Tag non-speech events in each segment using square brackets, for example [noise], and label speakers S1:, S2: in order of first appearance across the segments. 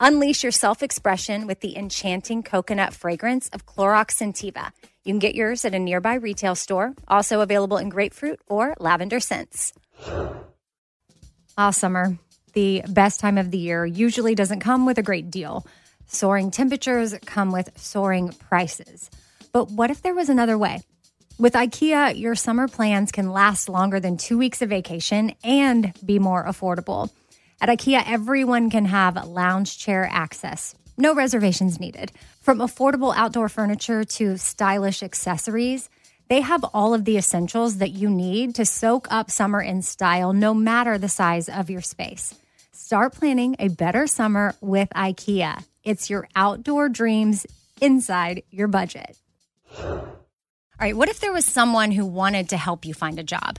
S1: Unleash your self expression with the enchanting coconut fragrance of Clorox Scentiva. You can get yours at a nearby retail store, also available in grapefruit or lavender scents. Ah, summer, the best time of the year, usually doesn't come with a great deal. Soaring temperatures come with soaring prices. But what if there was another way? With IKEA, your summer plans can last longer than two weeks of vacation and be more affordable. At IKEA, everyone can have lounge chair access. No reservations needed. From affordable outdoor furniture to stylish accessories, they have all of the essentials that you need to soak up summer in style, no matter the size of your space. Start planning a better summer with IKEA. It's your outdoor dreams inside your budget. All right, what if there was someone who wanted to help you find a job?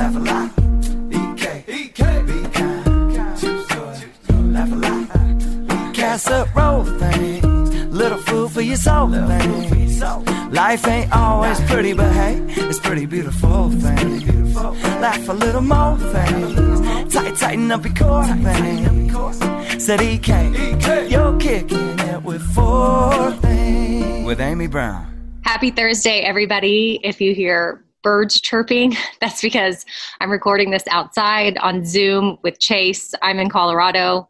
S2: Laugh a lot. EK, EK, be kind, choose joy, laugh a lot. Casserole things, little food for your soul thing. Life ain't always pretty, but hey, it's pretty beautiful thing. Laugh a little more thing. Tight, tighten up your core thing. Said EK, you're kicking it with four things. With Amy Brown.
S1: Happy Thursday, everybody. If you hear birds chirping. [laughs] That's because I'm recording this outside on Zoom with Chase. I'm in Colorado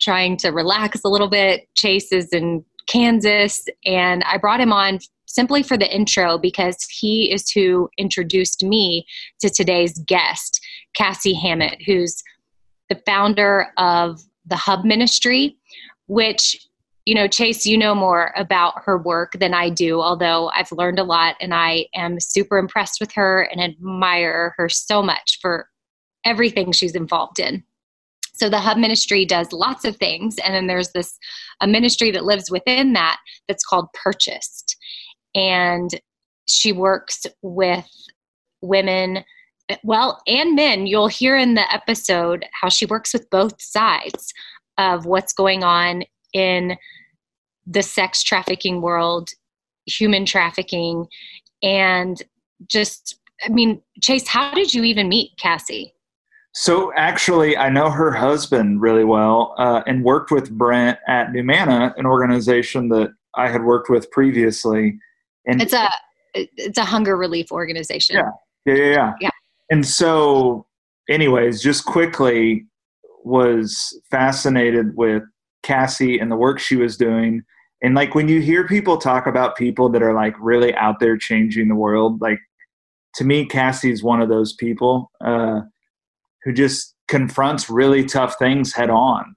S1: trying to relax a little bit. Chase is in Kansas, and I brought him on simply for the intro because he is who introduced me to today's guest, Cassie Hammett, who's the founder of the Hub Ministry, which you know, Chase, you know more about her work than I do, although I've learned a lot and I am super impressed with her and admire her so much for everything she's involved in. So the hub ministry does lots of things and then there's this a ministry that lives within that that's called Purchased. And she works with women well and men you'll hear in the episode how she works with both sides of what's going on in the sex trafficking world, human trafficking, and just, I mean, Chase, how did you even meet Cassie?
S3: So actually, I know her husband really well uh, and worked with Brent at Numana, an organization that I had worked with previously.
S1: And it's a it's a hunger relief organization.
S3: Yeah, yeah, yeah, yeah.
S1: yeah.
S3: And so, anyways, just quickly was fascinated with Cassie and the work she was doing. And like when you hear people talk about people that are like really out there changing the world like to me Cassie is one of those people uh, who just confronts really tough things head on.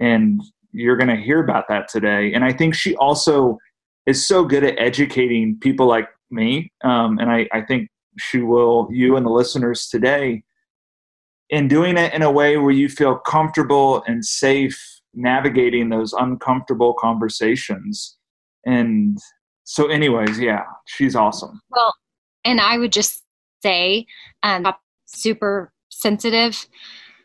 S3: And you're going to hear about that today. And i think she also is so good at educating people like me um, and I, I think she will you and the listeners today in doing it in a way where you feel comfortable and safe navigating those uncomfortable conversations and so anyways yeah she's awesome
S1: well and i would just say um, super sensitive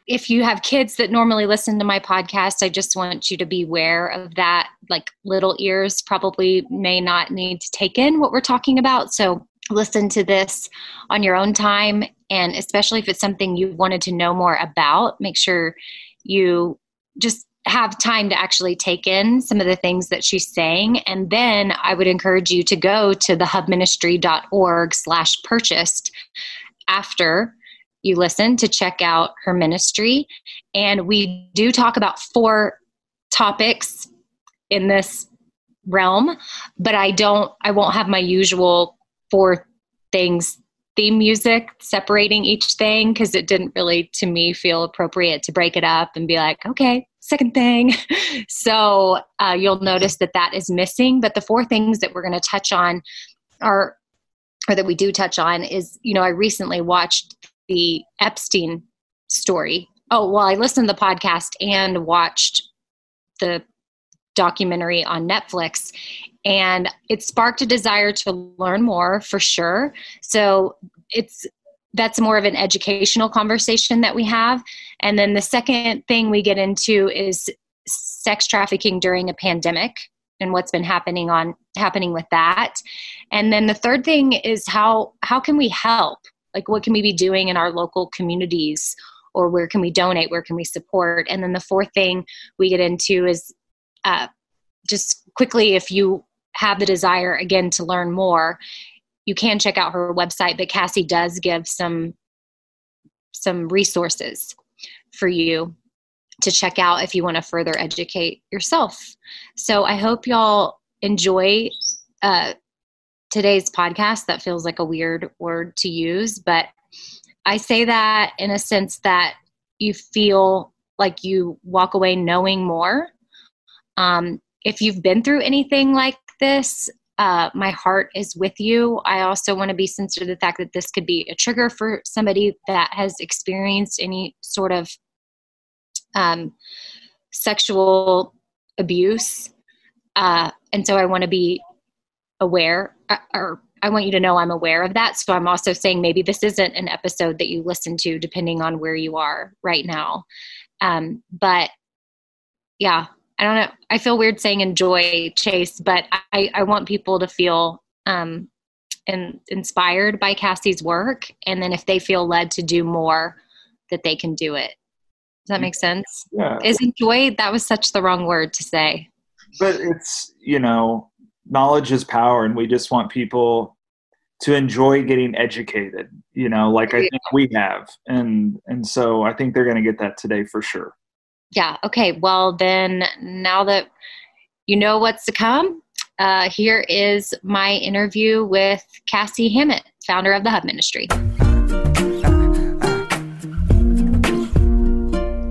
S1: if you have kids that normally listen to my podcast, I just want you to be aware of that. Like little ears probably may not need to take in what we're talking about. So listen to this on your own time. And especially if it's something you wanted to know more about, make sure you just have time to actually take in some of the things that she's saying and then i would encourage you to go to the hubministry.org slash purchased after you listen to check out her ministry. And we do talk about four topics in this realm, but I don't, I won't have my usual four things theme music separating each thing because it didn't really to me feel appropriate to break it up and be like okay second thing [laughs] so uh, you'll notice that that is missing but the four things that we're going to touch on are or that we do touch on is you know i recently watched the Epstein story. Oh, well, I listened to the podcast and watched the documentary on Netflix, and it sparked a desire to learn more for sure. So it's that's more of an educational conversation that we have. And then the second thing we get into is sex trafficking during a pandemic and what's been happening on happening with that. And then the third thing is how how can we help? like what can we be doing in our local communities or where can we donate where can we support and then the fourth thing we get into is uh, just quickly if you have the desire again to learn more you can check out her website but cassie does give some some resources for you to check out if you want to further educate yourself. So i hope y'all enjoy uh, today's podcast. That feels like a weird word to use but i say that in a sense that you feel like you walk away knowing more. Um, if you've been through anything like this uh, my heart is with you i also want to be sensitive to the fact that this could be a trigger for somebody that has experienced any sort of um, sexual abuse uh, and so i want to be aware uh, or I want you to know I'm aware of that. So I'm also saying maybe this isn't an episode that you listen to depending on where you are right now. Um, but yeah, I don't know. I feel weird saying enjoy Chase, but I, I want people to feel um, in, inspired by Cassie's work. And then if they feel led to do more, that they can do it. Does that make sense?
S3: Yeah.
S1: Is enjoy, that was such the wrong word to say.
S3: But it's, you know, knowledge is power and we just want people to enjoy getting educated you know like i think we have and and so i think they're going to get that today for sure
S1: yeah okay well then now that you know what's to come uh, here is my interview with cassie hammett founder of the hub ministry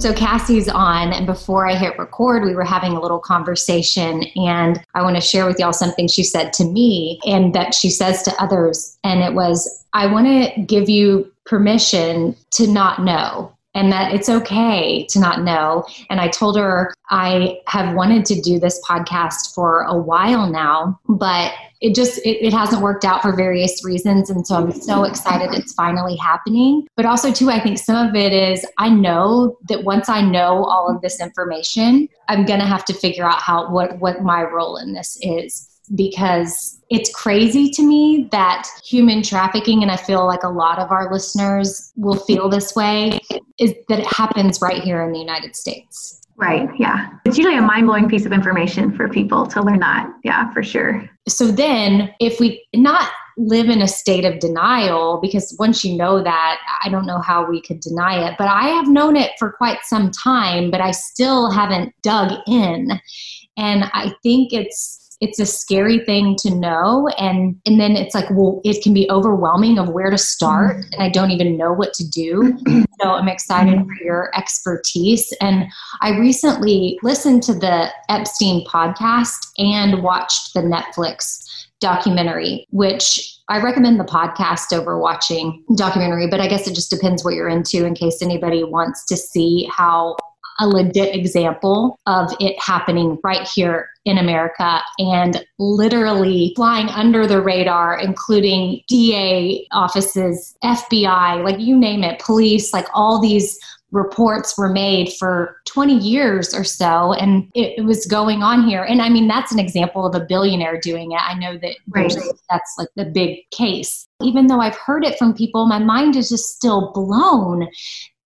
S1: So Cassie's on, and before I hit record, we were having a little conversation, and I want to share with y'all something she said to me and that she says to others. And it was, I want to give you permission to not know and that it's okay to not know. And I told her I have wanted to do this podcast for a while now, but it just it, it, hasn't worked out for various reasons. And so i'm so excited it's finally happening. But also too i think some of it is i know that once i know all of this information i'm going to have to figure out how what what my role in this is because it's crazy to me that human trafficking, and I feel like a lot of our listeners will feel this way, is that it happens right here in the United States.
S4: Right. Yeah. It's usually a mind blowing piece of information for people to learn that. Yeah, for sure.
S1: So then, if we not live in a state of denial, because once you know that, I don't know how we could deny it, but I have known it for quite some time, but I still haven't dug in. And I think it's it's a scary thing to know. And and then it's like well it can be overwhelming of where to start. Mm-hmm. and i don't even know what to do. [clears throat] So i'm excited for your expertise. And i recently listened to the epstein podcast and watched the netflix documentary which I recommend the podcast over watching documentary, but I guess it just depends what you're into in case anybody wants to see how a legit example of it happening right here in America and literally flying under the radar, including DA offices, FBI, like you name it, police, like all these reports were made for 20 years or so, and it, it, was going on here. And I mean, that's an example of a billionaire doing it. I know that right. that's like the big case. Even though I've heard it from people, my mind is just still blown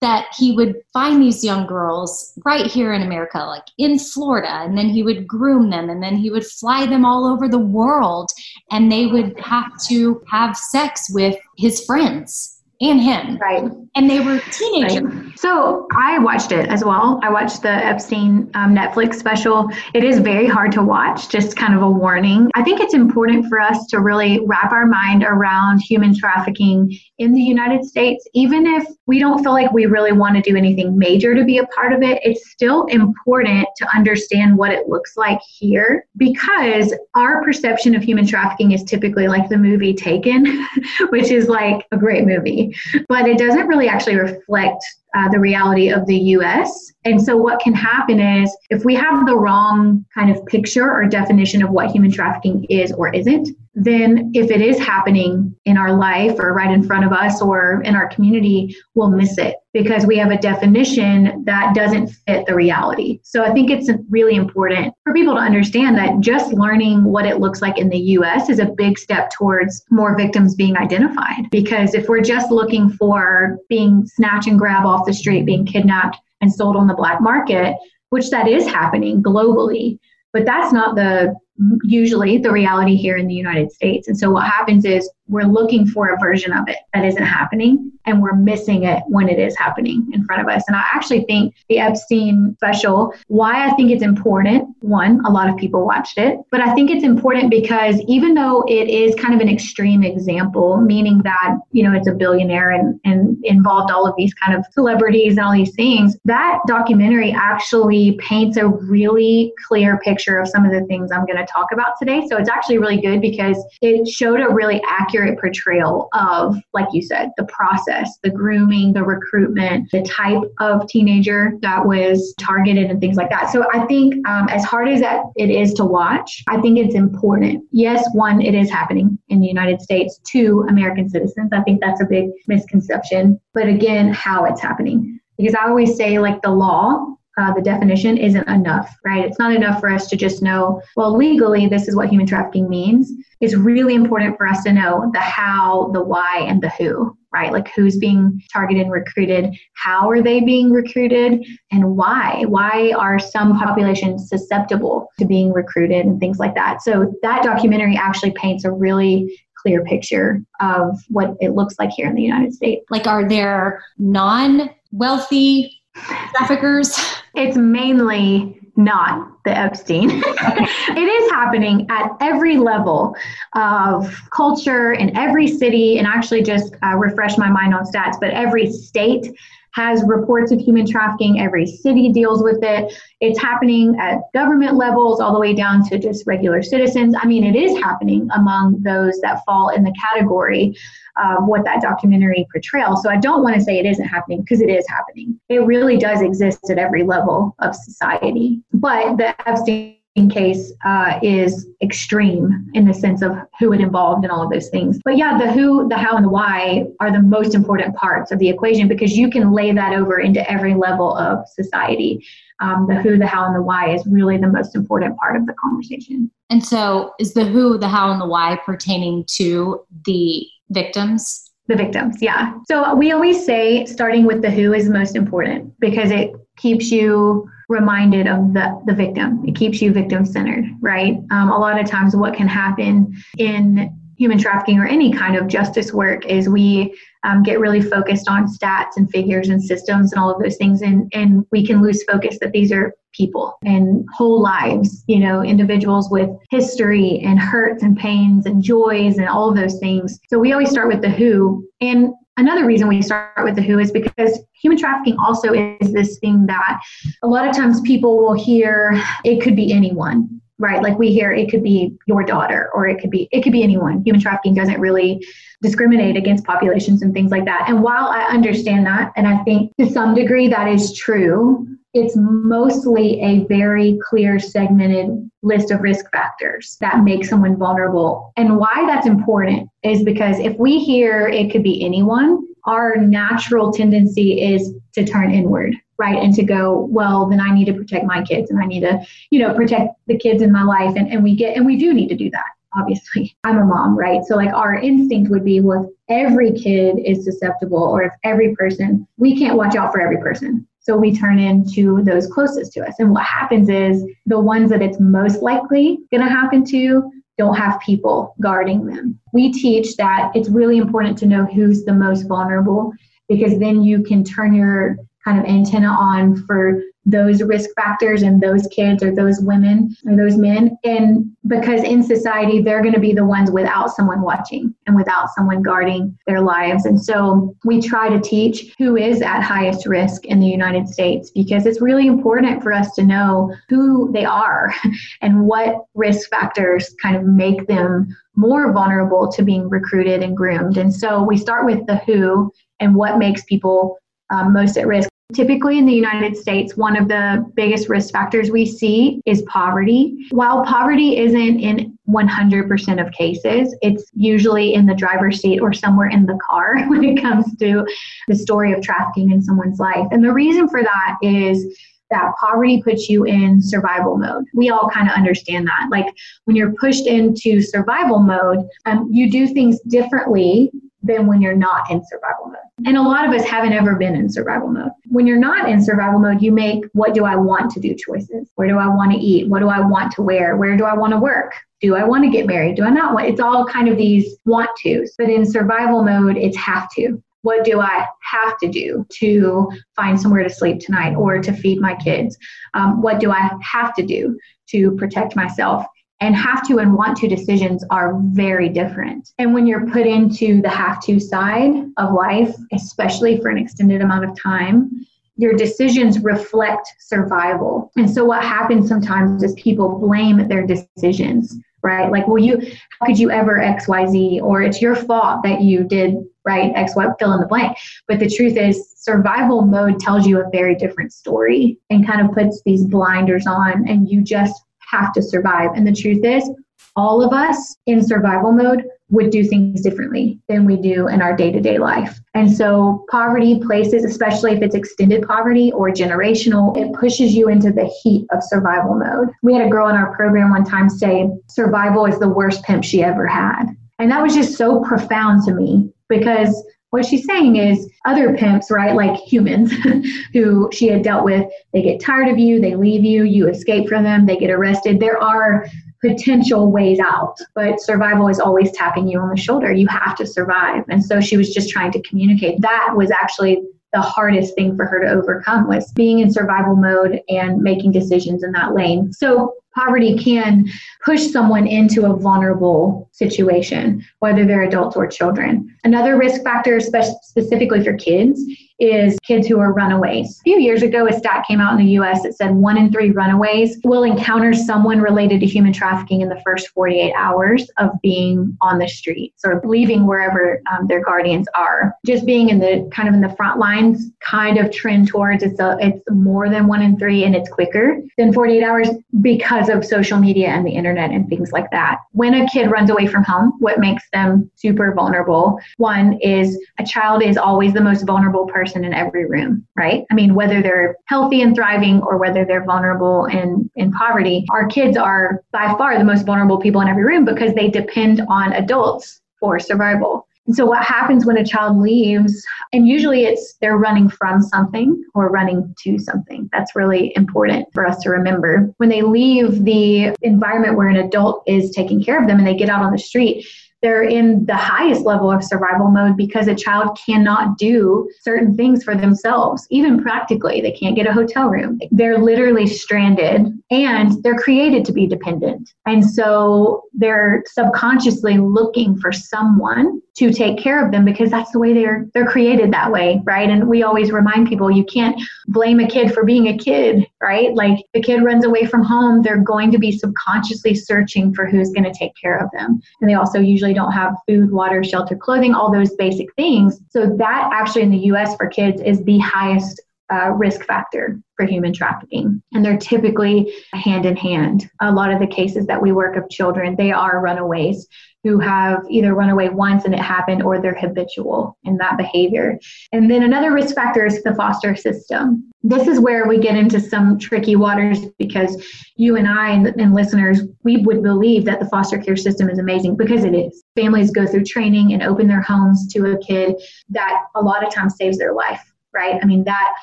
S1: that he would find these young girls right here in America, like in Florida, and then he would groom them, and then he would fly them all over the world, and they would have to have sex with his friends and him.
S4: Right.
S1: And they were teenagers.
S4: Right. So I watched it as well. I watched the Epstein um, Netflix special. It is very hard to watch, just kind of a warning. I think it's important for us to really wrap our mind around human trafficking in the United States. Even if we don't feel like we really want to do anything major to be a part of it, it's still important to understand what it looks like here because our perception of human trafficking is typically like the movie Taken, [laughs] which is like a great movie but it doesn't really actually reflect uh, the reality of the US. And so, what can happen is if we have the wrong kind of picture or definition of what human trafficking is or isn't, then if it is happening in our life or right in front of us or in our community, we'll miss it because we have a definition that doesn't fit the reality. So, I think it's really important for people to understand that just learning what it looks like in the US is a big step towards more victims being identified. Because if we're just looking for being snatch and grab off the street being kidnapped and sold on the black market, which that is happening globally. But that's not the usually the reality here in the United States. And so what happens is we're looking for a version of it that isn't happening and we're missing it when it is happening in front of us. And I actually think the Epstein special, why I think it's important, one, a lot of people watched it, but I think it's important because even though it is kind of an extreme example, meaning that, you know, it's a billionaire and, and involved all of these kind of celebrities and all these things, that documentary actually paints a really clear picture of some of the things I'm going to talk about today. So it's actually really good because it showed a really accurate portrayal of, like you said, the process, the grooming, the recruitment, the type of teenager that was targeted and things like that. So I think um, as hard as that it is to watch, I think it's important. Yes, one, it is happening in the United States to American citizens. I think that's a big misconception. But again, how it's happening. Because I always say, like, the law uh, the definition isn't enough, right? It's not enough for us to just know, well, legally, this is what human trafficking means. It's really important for us to know the how, the why, and the who, right? Like who's being targeted and recruited, how are they being recruited, and why? Why are some populations susceptible to being recruited and things like that? So that documentary actually paints a really clear picture of what it looks like here in the United States.
S1: Like, are there non wealthy traffickers? [laughs]
S4: It's mainly not the Epstein. [laughs] it is happening at every level of culture in every city, and actually just uh, refresh my mind on stats, but every state has reports of human trafficking. Every city deals with it. It's happening at government levels all the way down to just regular citizens. I mean, it is happening among those that fall in the category of what that documentary portrayal. So I don't want to say it isn't happening because it is happening. It really does exist at every level of society. But the Epstein case uh, is extreme in the sense of who it involved and all of those things. But yeah, the who, the how, and the why are the most important parts of the equation because you can lay that over into every level of society. Um, the who, the how, and the why is really the most important part of the conversation.
S1: And so, is the who, the how, and the why pertaining to the victims?
S4: The victims, yeah. So we always say starting with the who is most important because it keeps you reminded of the, the victim. It keeps you victim centered, right? Um, a lot of times, what can happen in human trafficking or any kind of justice work is we um, get really focused on stats and figures and systems and all of those things, and, and we can lose focus that these are people and whole lives, you know, individuals with history and hurts and pains and joys and all of those things. So we always start with the who. And Another reason we start with the who is because human trafficking also is this thing that a lot of times people will hear it could be anyone right? Like we hear it could be your daughter or it could be it could be anyone. Human trafficking doesn't really discriminate against populations and things like that. And while i understand that and i think to some degree that is true it's mostly a very clear segmented list of risk factors that make someone vulnerable. And why that's important is because if we hear it could be anyone, our natural tendency is to turn inward right? And to go well then i need to protect my kids and i need to you know protect the kids in my life. And, and we get and we do need to do that obviously. [laughs] I'm a mom right? So like our instinct would be well if every kid is susceptible or if every person we can't watch out for every person so we turn into those closest to us. And what happens is the ones that it's most likely going to happen to don't have people guarding them. We teach that it's really important to know who's the most vulnerable because then you can turn your kind of antenna on for those risk factors and those kids or those women or those men. And because in society, they're going to be the ones without someone watching and without someone guarding their lives. And so we try to teach who is at highest risk in the United States because it's really important for us to know who they are [laughs] and what risk factors kind of make them more vulnerable to being recruited and groomed. And so we start with the who and what makes people um, most at risk. Typically, in the United States, one of the biggest risk factors we see is poverty. While poverty isn't in 100% of cases, it's usually in the driver's seat or somewhere in the car [laughs] when it comes to the story of trafficking in someone's life. And the reason for that is that poverty puts you in survival mode. We all kind of understand that. Like when you're pushed into survival mode, um, you do things differently than when you're not in survival mode. And a lot of us haven't ever been in survival mode. When you're not in survival mode, you make what do I want to do choices. Where do I want to eat? What do I want to wear? Where do I want to work? Do I want to get married? Do I not want? It's all kind of these want tos. But in survival mode, it's have to. What do I have to do to find somewhere to sleep tonight or to feed my kids? Um, what do I have to do to protect myself? And have to and want to decisions are very different. And when you're put into the have to side of life, especially for an extended amount of time, your decisions reflect survival. And so what happens sometimes is people blame their decisions, right? Like, well, you, how could you ever XYZ? Or it's your fault that you did, right? X, Y, fill in the blank. But the truth is, survival mode tells you a very different story and kind of puts these blinders on, and you just have to survive. And the truth is, all of us in survival mode would do things differently than we do in our day to day life. And so, poverty places, especially if it's extended poverty or generational, it pushes you into the heat of survival mode. We had a girl in our program one time say, Survival is the worst pimp she ever had. And that was just so profound to me because what she's saying is other pimps, right, like humans [laughs] who she had dealt with, they get tired of you, they leave you, you escape from them, they get arrested. There are potential ways out, but survival is always tapping you on the shoulder. You have to survive. And so she was just trying to communicate. That was actually the hardest thing for her to overcome was being in survival mode and making decisions in that lane. So poverty can push someone into a vulnerable situation, whether they're adults or children. Another risk factor, specifically for kids, is kids who are runaways. A few years ago, a stat came out in the US that said one in three runaways will encounter someone related to human trafficking in the first 48 hours of being on the streets or leaving wherever um, their guardians are. Just being in the kind of in the front lines kind of trend towards it's a, it's more than one in three and it's quicker than 48 hours because of social media and the internet and things like that. When a kid runs away from home, what makes them super vulnerable? One is a child is always the most vulnerable person in every room, right? I mean, whether they're healthy and thriving or whether they're vulnerable and in poverty, our kids are by far the most vulnerable people in every room because they depend on adults for survival. And so, what happens when a child leaves, and usually it's they're running from something or running to something. That's really important for us to remember. When they leave the environment where an adult is taking care of them and they get out on the street, they're in the highest level of survival mode because a child cannot do certain things for themselves, even practically. They can't get a hotel room. They're literally stranded and they're created to be dependent. And so they're subconsciously looking for someone to take care of them because that's the way they're they're created that way, right? And we always remind people you can't blame a kid for being a kid, right? Like the kid runs away from home, they're going to be subconsciously searching for who's going to take care of them. And they also usually don't have food, water, shelter, clothing, all those basic things. So that actually in the US for kids is the highest uh, risk factor for human trafficking. And they're typically hand in hand. A lot of the cases that we work of children, they are runaways who have either run away once and it happened or they're habitual in that behavior. And then another risk factor is the foster system. This is where we get into some tricky waters because you and I and, and listeners, we would believe that the foster care system is amazing because it is. Families go through training and open their homes to a kid that a lot of times saves their life right? I mean that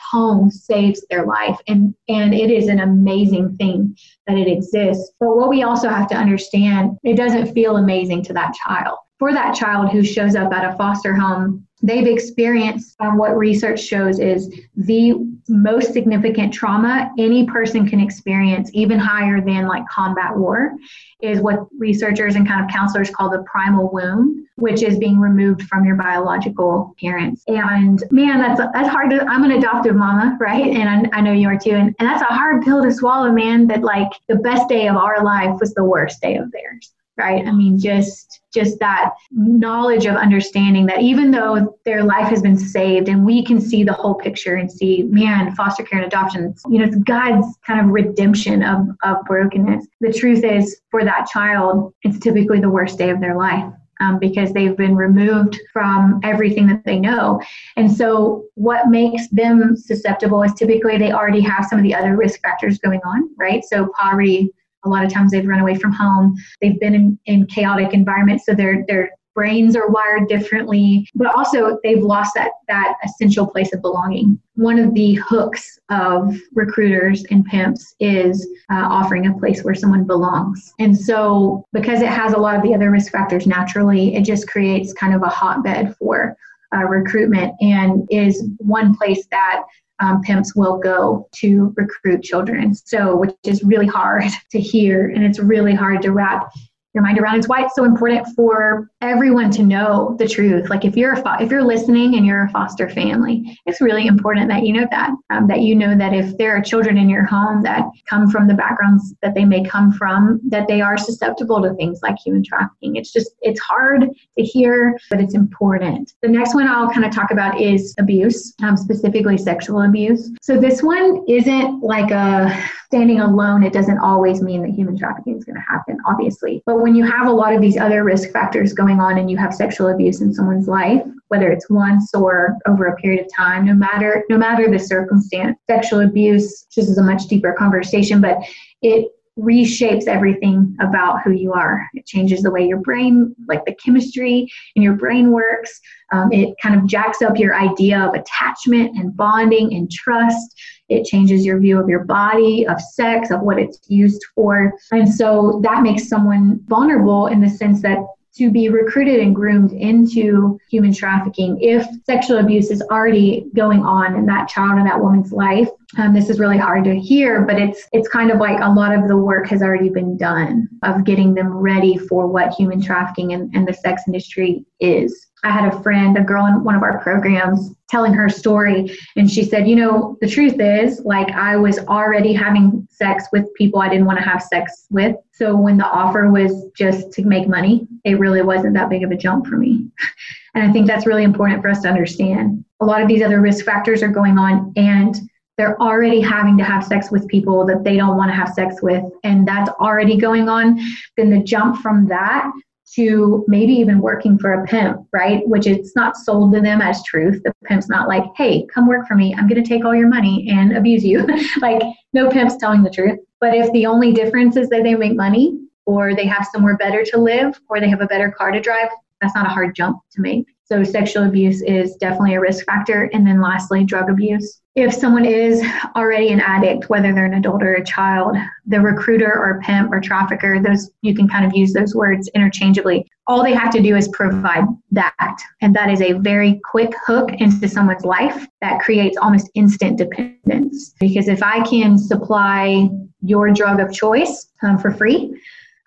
S4: home saves their life and and it is an amazing thing that it exists. But what we also have to understand it doesn't feel amazing to that child. For that child who shows up at a foster home they've experienced um, what research shows is the most significant trauma any person can experience even higher than like combat war is what researchers and kind of counselors call the primal wound which is being removed from your biological parents and man that's that's hard to i'm an adoptive mama right? And i, I know you are too. And, and that's a hard pill to swallow man that like the best day of our life was the worst day of theirs right i mean just just that knowledge of understanding that even though their life has been saved and we can see the whole picture and see man foster care and adoption you know it's god's kind of redemption of, of brokenness the truth is for that child it's typically the worst day of their life um, because they've been removed from everything that they know. And so, what makes them susceptible is typically they already have some of the other risk factors going on, right? So, poverty, a lot of times they've run away from home. They've been in, in chaotic environments, so their their brains are wired differently, but also they've lost that that essential place of belonging. One of the hooks of recruiters and pimps is uh, offering a place where someone belongs. And so, because it has a lot of the other risk factors naturally, it just creates kind of a hotbed for uh, recruitment and is one place that um, pimps will go to recruit children. So, which is really hard [laughs] to hear and it's really hard to wrap your mind around. It's why it's so important for everyone to know the truth. Like if you're a fo- if you're listening and you're a foster family, it's really important that you know that um, that you know that if there are children in your home that come from the backgrounds that they may come from, that they are susceptible to things like human trafficking. It's just it's hard to hear, but it's important. The next one I'll kind of talk about is abuse, um, specifically sexual abuse. So this one isn't like a standing alone. It doesn't always mean that human trafficking is going to happen, obviously, but when you have a lot of these other risk factors going on and you have sexual abuse in someone's life, whether it's once or over a period of time, no matter no matter the circumstance, sexual abuse just is a much deeper conversation, but it reshapes everything about who you are. It changes the way your brain, like the chemistry in your brain works. Um, it kind of jacks up your idea of attachment and bonding and trust. It changes your view of your body, of sex, of what it's used for. And so that makes someone vulnerable in the sense that to be recruited and groomed into human trafficking if sexual abuse is already going on in that child or that woman's life. Um, this is really hard to hear but it's it's kind of like a lot of the work has already been done of getting them ready for what human trafficking and, and the sex industry is I had a friend, a girl in one of our programs, telling her story. And she said, You know, the truth is, like, I was already having sex with people I didn't want to have sex with. So when the offer was just to make money, it really wasn't that big of a jump for me. [laughs] and I think that's really important for us to understand. A lot of these other risk factors are going on, and they're already having to have sex with people that they don't want to have sex with, and that's already going on, then the jump from that to maybe even working for a pimp, right? Which it's not sold to them as truth. The pimp's not like, hey, come work for me. I'm going to take all your money and abuse you. [laughs] like, no pimp's telling the truth. But if the only difference is that they make money or they have somewhere better to live or they have a better car to drive, that's not a hard jump to make. So, sexual abuse is definitely a risk factor. And then, lastly, drug abuse. If someone is already an addict, whether they're an adult or a child, the recruiter or pimp or trafficker, those you can kind of use those words interchangeably. All they have to do is provide that. And that is a very quick hook into someone's life that creates almost instant dependence. Because if I can supply your drug of choice um, for free,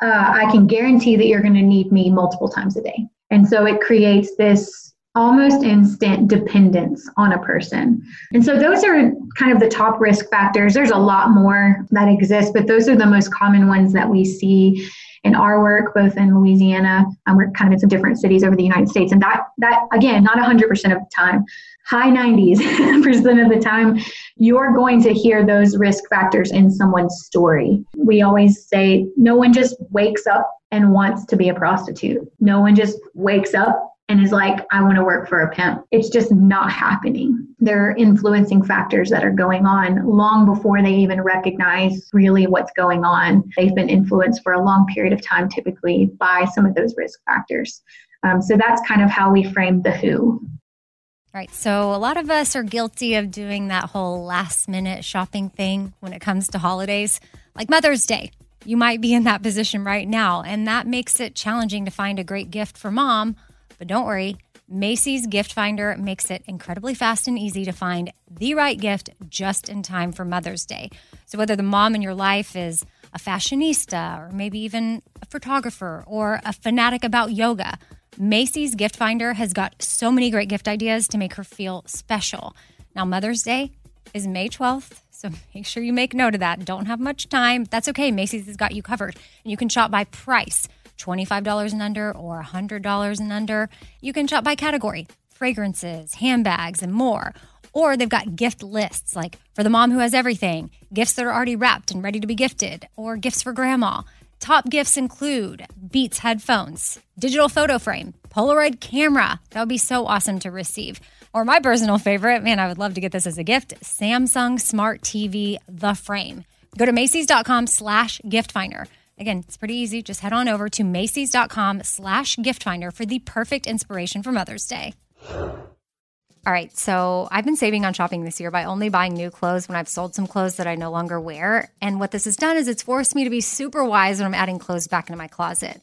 S4: uh, I can guarantee that you're going to need me multiple times a day. And so it creates this almost instant dependence on a person. And so those are kind of the top risk factors. There's a lot more that exist, but those are the most common ones that we see. in our work, both in Louisiana, um, we're kind of in some different cities over the United States. And that, that again, not 100% of the time, high 90s [laughs] percent of the time, you're going to hear those risk factors in someone's story. We always say no one just wakes up and wants to be a prostitute. No one just wakes up and is like, I want to work for a pimp. It's just not happening. There are influencing factors that are going on long before they even recognize really what's going on. They've been influenced for a long period of time, typically by some of those risk factors. Um, so that's kind of how we frame the who.
S1: Right. So a lot of us are guilty of doing that whole last minute shopping thing when it comes to holidays, like Mother's Day. You might be in that position right now, and that makes it challenging to find a great gift for mom but don't worry, Macy's Gift Finder makes it incredibly fast and easy to find the right gift just in time for Mother's Day. So, whether the mom in your life is a fashionista or maybe even a photographer or a fanatic about yoga, Macy's Gift Finder has got so many great gift ideas to make her feel special. Now, Mother's Day is May 12th, so [laughs] make sure you make note of that. Don't have much time. That's okay. Macy's has got you covered. And you can shop by price. $25 and under or $100 and under. You can shop by category fragrances, handbags, and more. Or they've got gift lists like for the mom who has everything, gifts that are already wrapped and ready to be gifted, or gifts for grandma. Top gifts include Beats headphones, digital photo frame, Polaroid camera. That would be so awesome to receive. Or my personal favorite, man, I would love to get this as a gift Samsung Smart TV, the frame. Go to Macy's.com slash gift finder. Again, it's pretty easy. Just head on over to Macy's.com slash gift finder for the perfect inspiration for Mother's Day. All right, so I've been saving on shopping this year by only buying new clothes when I've sold some clothes that I no longer wear. And what this has done is it's forced me to be super wise when I'm adding clothes back into my closet.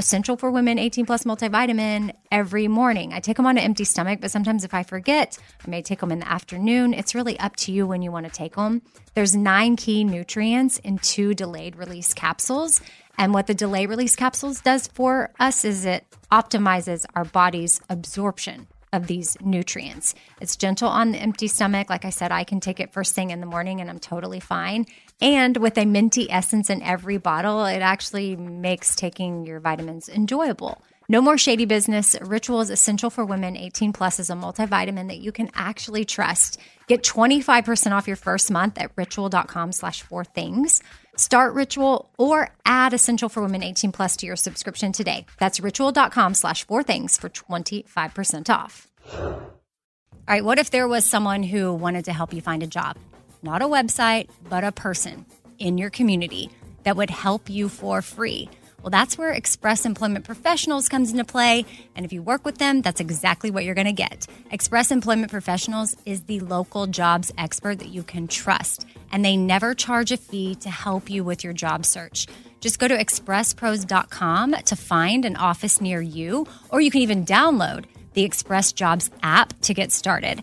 S1: essential for women 18 plus multivitamin every morning. I take them on an empty stomach, but sometimes if I forget, I may take them in the afternoon. It's really up to you when you want to take them. There's nine key nutrients in two delayed release capsules. And what the delay release capsules does for us is it optimizes our body's absorption of these nutrients. It's gentle on the empty stomach. Like I said, I can take it first thing in the morning and I'm totally fine. And with a minty essence in every bottle, it actually makes taking your vitamins enjoyable. No more shady business. Ritual is essential for women 18 plus is a multivitamin that you can actually trust. Get 25% off your first month at ritual.com slash four things. Start Ritual or add Essential for Women 18 plus to your subscription today. That's ritual.com slash four things for 25% off. All right, what if there was someone who wanted to help you find a job? Not a website, but a person in your community that would help you for free. Well, that's where Express Employment Professionals comes into play. And if you work with them, that's exactly what you're going to get. Express Employment Professionals is the local jobs expert that you can trust, and they never charge a fee to help you with your job search. Just go to expresspros.com to find an office near you, or you can even download the Express Jobs app to get started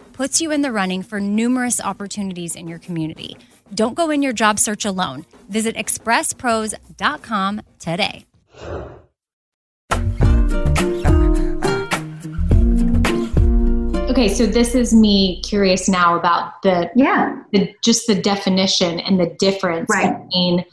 S1: puts you in the running for numerous opportunities in your community. Don't go in your job search alone. Visit expresspros.com today.
S5: Okay, so this is me curious now about the
S4: yeah
S5: the just the definition and the difference
S4: right.
S5: between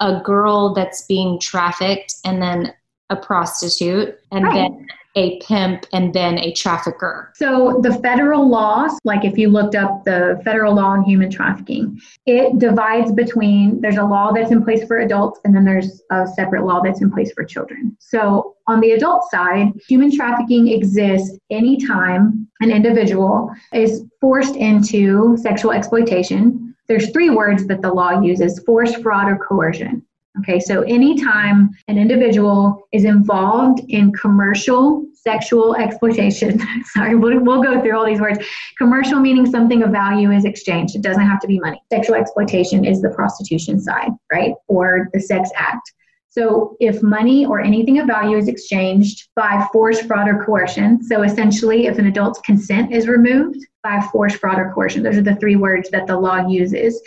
S5: a girl that's being trafficked and then a prostitute and right. then a pimp and then a trafficker?
S4: So, the federal laws, like if you looked up the federal law on human trafficking, it divides between there's a law that's in place for adults and then there's a separate law that's in place for children. So, on the adult side, human trafficking exists anytime an individual is forced into sexual exploitation. There's three words that the law uses force, fraud, or coercion. Okay, so anytime an individual is involved in commercial sexual exploitation, [laughs] sorry, we'll, we'll go through all these words. Commercial meaning something of value is exchanged, it doesn't have to be money. Sexual exploitation is the prostitution side, right, or the sex act. So, if money or anything of value is exchanged by force, fraud, or coercion, so essentially, if an adult's consent is removed by force, fraud, or coercion, those are the three words that the law uses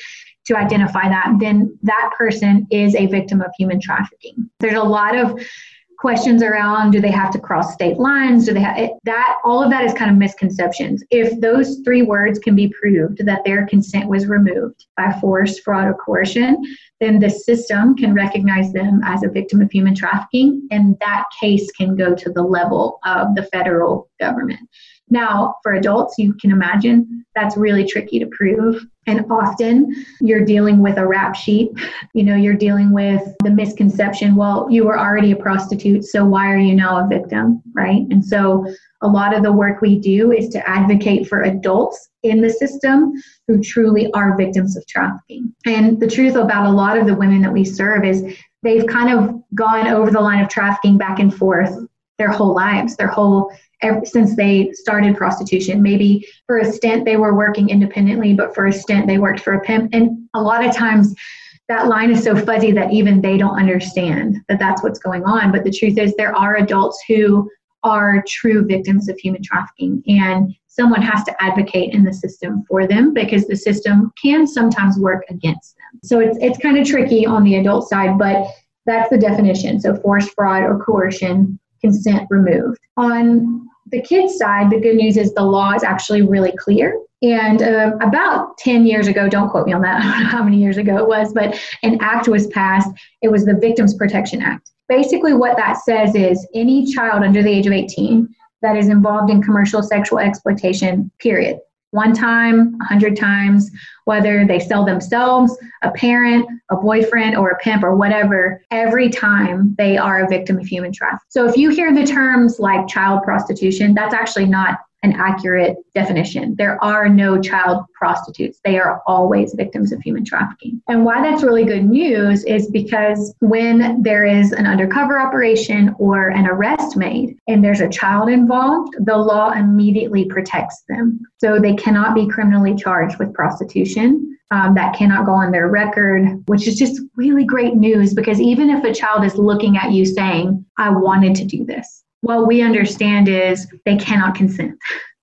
S4: to identify that, then that person is a victim of human trafficking. There's a lot of questions around do they have to cross state lines? Do they have it, that all of that is kind of misconceptions. If those three words can be proved that their consent was removed by force fraud or coercion then the system can recognize them as a victim of human trafficking and that case can go to the level of the federal government now, for adults, you can imagine that's really tricky to prove. And often you're dealing with a rap sheet. [laughs] You know, you're dealing with the misconception, well, you were already a prostitute, so why are you now a victim? Right. And so a lot of the work we do is to advocate for adults in the system who truly are victims of trafficking. And the truth about a lot of the women that we serve is they've kind of gone over the line of trafficking back and forth their whole lives, their whole since they started prostitution. Maybe for a stint they were working independently, but for a stint they worked for a pimp. And a lot of times that line is so fuzzy that even they don't understand that that's what's going on. But the truth is, there are adults who are true victims of human trafficking, and someone has to advocate in the system for them because the system can sometimes work against them. So it's it's kind of tricky on the adult side, but that's the definition. So forced fraud or coercion, consent removed. On the kids' side, the good news is the law is actually really clear. And uh, about 10 years ago, don't quote me on that, [laughs] I don't know how many years ago it was, but an act was passed. It was the Victims Protection Act. Basically, what that says is any child under the age of 18 that is involved in commercial sexual exploitation, period, one time, a hundred times, whether they sell themselves, a parent, a boyfriend, or a pimp, or whatever, every time they are a victim of human trafficking. So if you hear the terms like child prostitution, that's actually not an accurate definition. There are no child prostitutes. They are always victims of human trafficking. And why that's really good news is because when there is an undercover operation or an arrest made and there's a child involved, the law immediately protects them. So they cannot be criminally charged with prostitution. Um, that cannot go on their record, which is just really great news because even if a child is looking at you saying, I wanted to do this, what we understand is they cannot consent.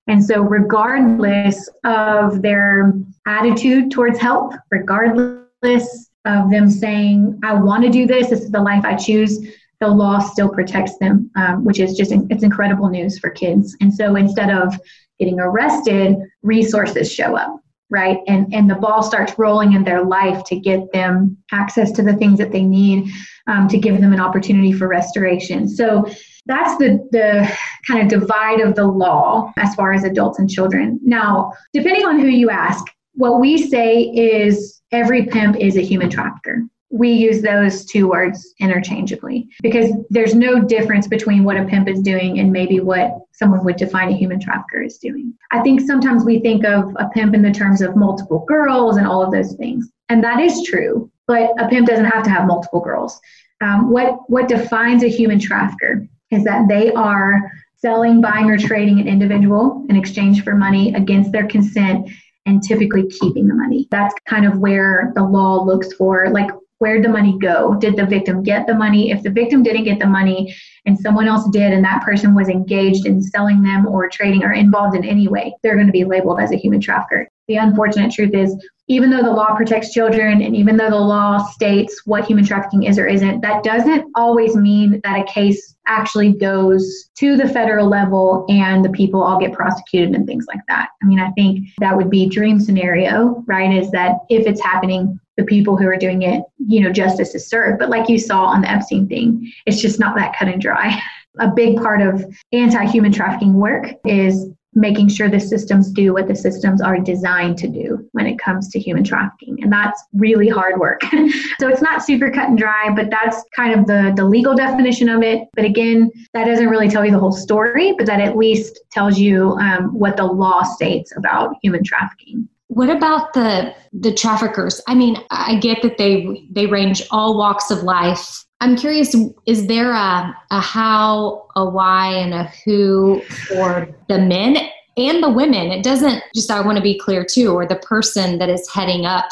S4: And so, regardless of their attitude towards help, regardless of them saying, I want to do this, this is the life I choose, the law still protects them, um, which is just, it's incredible news for kids. And so, instead of getting arrested, resources show up right and and the ball starts rolling in their life to get them access to the things that they need um, to give them an opportunity for restoration so that's the the kind of divide of the law as far as adults and children. Now, depending on who you ask, what we say is every pimp is a human trafficker we use those two words interchangeably because there's no difference between what a pimp is doing and maybe what someone would define a human trafficker is doing. I think sometimes we think of a pimp in the terms of multiple girls and all of those things. And that is true, but a pimp doesn't have to have multiple girls. Um, what, what defines a human trafficker is that they are selling, buying, or trading an individual in exchange for money against their consent and typically keeping the money. That's kind of where the law looks for, like where'd the money go? Did the victim get the money? If the victim didn't get the money and someone else did, and that person was engaged in selling them or trading or involved in any way, they're going to be labeled as a human trafficker. The unfortunate truth is, even though the law protects children and even though the law states what human trafficking is or isn't, that doesn't always mean that a case actually goes to the federal level and the people all get prosecuted and things like that. I mean, I think that would be dream scenario, right? Is that if it's happening, the people who are doing it, you know, justice is served. But like you saw on the Epstein thing, it's just not that cut and dry. [laughs] A big part of anti human trafficking work is making sure the systems do what the systems are designed to do when it comes to human trafficking and that's really hard work [laughs] so it's not super cut and dry but that's kind of the the legal definition of it but again that doesn't really tell you the whole story but that at least tells you um, what the law states about human trafficking
S5: what about the the traffickers? I mean, I get that they they range all walks of life. I'm curious, is there a, a how, a why, and a who for the men and the women? It doesn't just, I want to be clear too, or the person that is heading up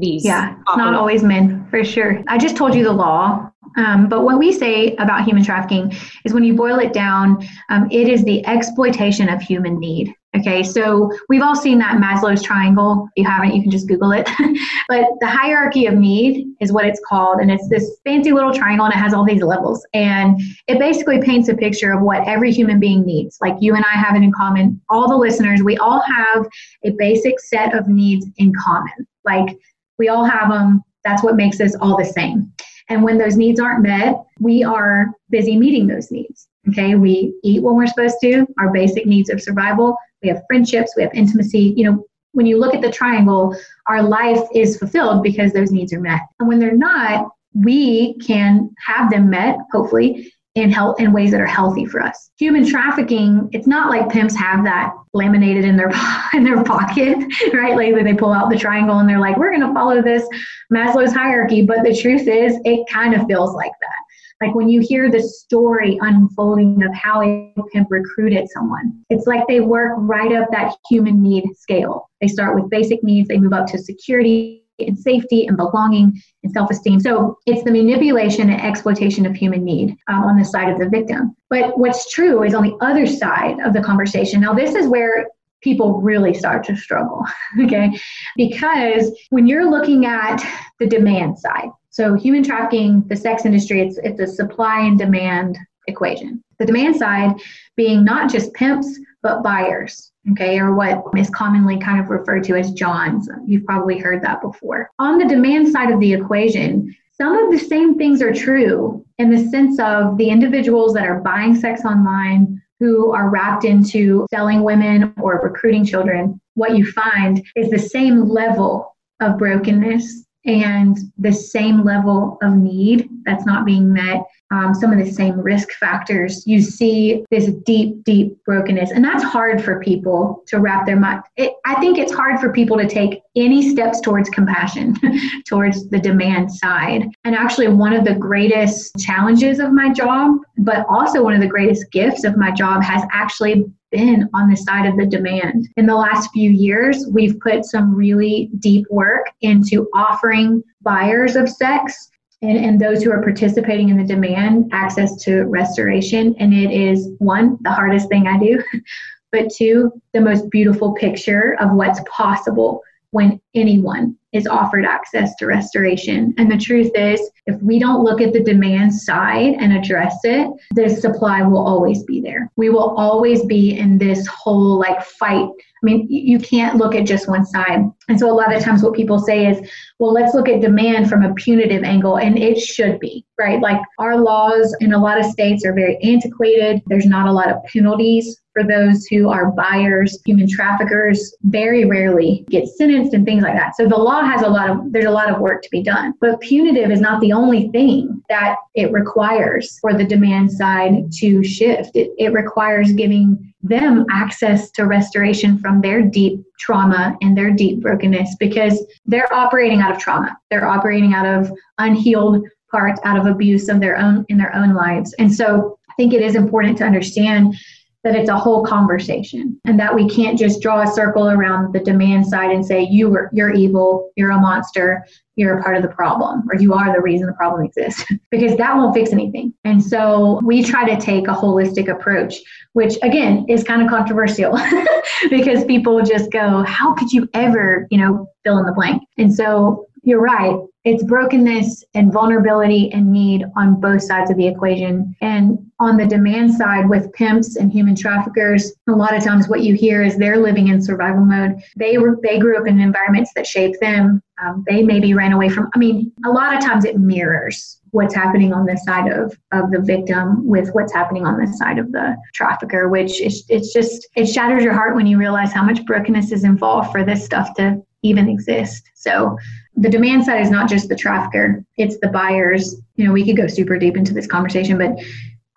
S5: these.
S4: Yeah, not always men, for sure. I just told you the law. Um, but what we say about human trafficking is when you boil it down, um, it is the exploitation of human need. Okay, so we've all seen that Maslow's triangle. If you haven't, you can just Google it. [laughs] but the hierarchy of need is what it's called. And it's this fancy little triangle and it has all these levels. And it basically paints a picture of what every human being needs. Like you and I have it in common. All the listeners, we all have a basic set of needs in common. Like we all have them. That's what makes us all the same. And when those needs aren't met, we are busy meeting those needs. Okay, we eat when we're supposed to, our basic needs of survival we have friendships, we have intimacy. You know, when you look at the triangle, our life is fulfilled because those needs are met. And when they're not, we can have them met, hopefully, in health in ways that are healthy for us. Human trafficking, it's not like pimps have that laminated in their [laughs] in their pocket, right? Like they pull out the triangle and they're like, we're gonna follow this Maslow's hierarchy. But the truth is it kind of feels like that. Like when you hear the story unfolding of how a pimp recruited someone, it's like they work right up that human need scale. They start with basic needs, they move up to security and safety and belonging and self esteem. So it's the manipulation and exploitation of human need um, on the side of the victim. But what's true is on the other side of the conversation. Now, this is where people really start to struggle, [laughs] okay? Because when you're looking at the demand side, so human trafficking, the sex industry, it's it's a supply and demand equation. The demand side being not just pimps, but buyers, okay, or what is commonly kind of referred to as Johns. You've probably heard that before. On the demand side of the equation, some of the same things are true in the sense of the individuals that are buying sex online who are wrapped into selling women or recruiting children. What you find is the same level of brokenness and the same level of need that's not being met, um, some of the same risk factors, you see this deep, deep brokenness. And that's hard for people to wrap their mind. It, I think it's hard for people to take any steps towards compassion, [laughs] towards the demand side. And actually, one of the greatest challenges of my job, but also one of the greatest gifts of my job, has actually been on the side of the demand. In the last few years, we've put some really deep work into offering buyers of sex and, and those who are participating in the demand access to restoration. And it is one, the hardest thing I do, [laughs] but two, the most beautiful picture of what's possible when anyone is offered access to restoration. And the truth is, if we don't look at the demand side and address it, the supply will always be there. We will always be in this whole like fight I mean, you can't look at just one side. And so a lot of times what people say is, well, let's look at demand from a punitive angle, and it should be, right? Like our laws in a lot of states are very antiquated. There's not a lot of penalties for those who are buyers, human traffickers very rarely get sentenced and things like that. So the law has a lot of there's a lot of work to be done. But punitive is not the only thing that it requires for the demand side to shift. It, it requires giving them access to restoration from their deep trauma and their deep brokenness because they're operating out of trauma. They're operating out of unhealed parts, out of abuse of their own in their own lives. And so I think it is important to understand that it's a whole conversation and that we can't just draw a circle around the demand side and say you were you're evil you're a monster you're a part of the problem or you are the reason the problem exists [laughs] because that won't fix anything. And so we try to take a holistic approach which again is kind of controversial [laughs] because people just go how could you ever you know fill in the blank? And so you're right. It's brokenness and vulnerability and need on both sides of the equation. And on the demand side, with pimps and human traffickers, a lot of times what you hear is they're living in survival mode. They were they grew up in environments that shaped them. Um, they maybe ran away from. I mean, a lot of times it mirrors what's happening on the side of of the victim with what's happening on the side of the trafficker which is it's just it shatters your heart when you realize how much brokenness is involved for this stuff to even exist so the demand side is not just the trafficker, it's the buyers. You know, we could go super deep into this conversation, but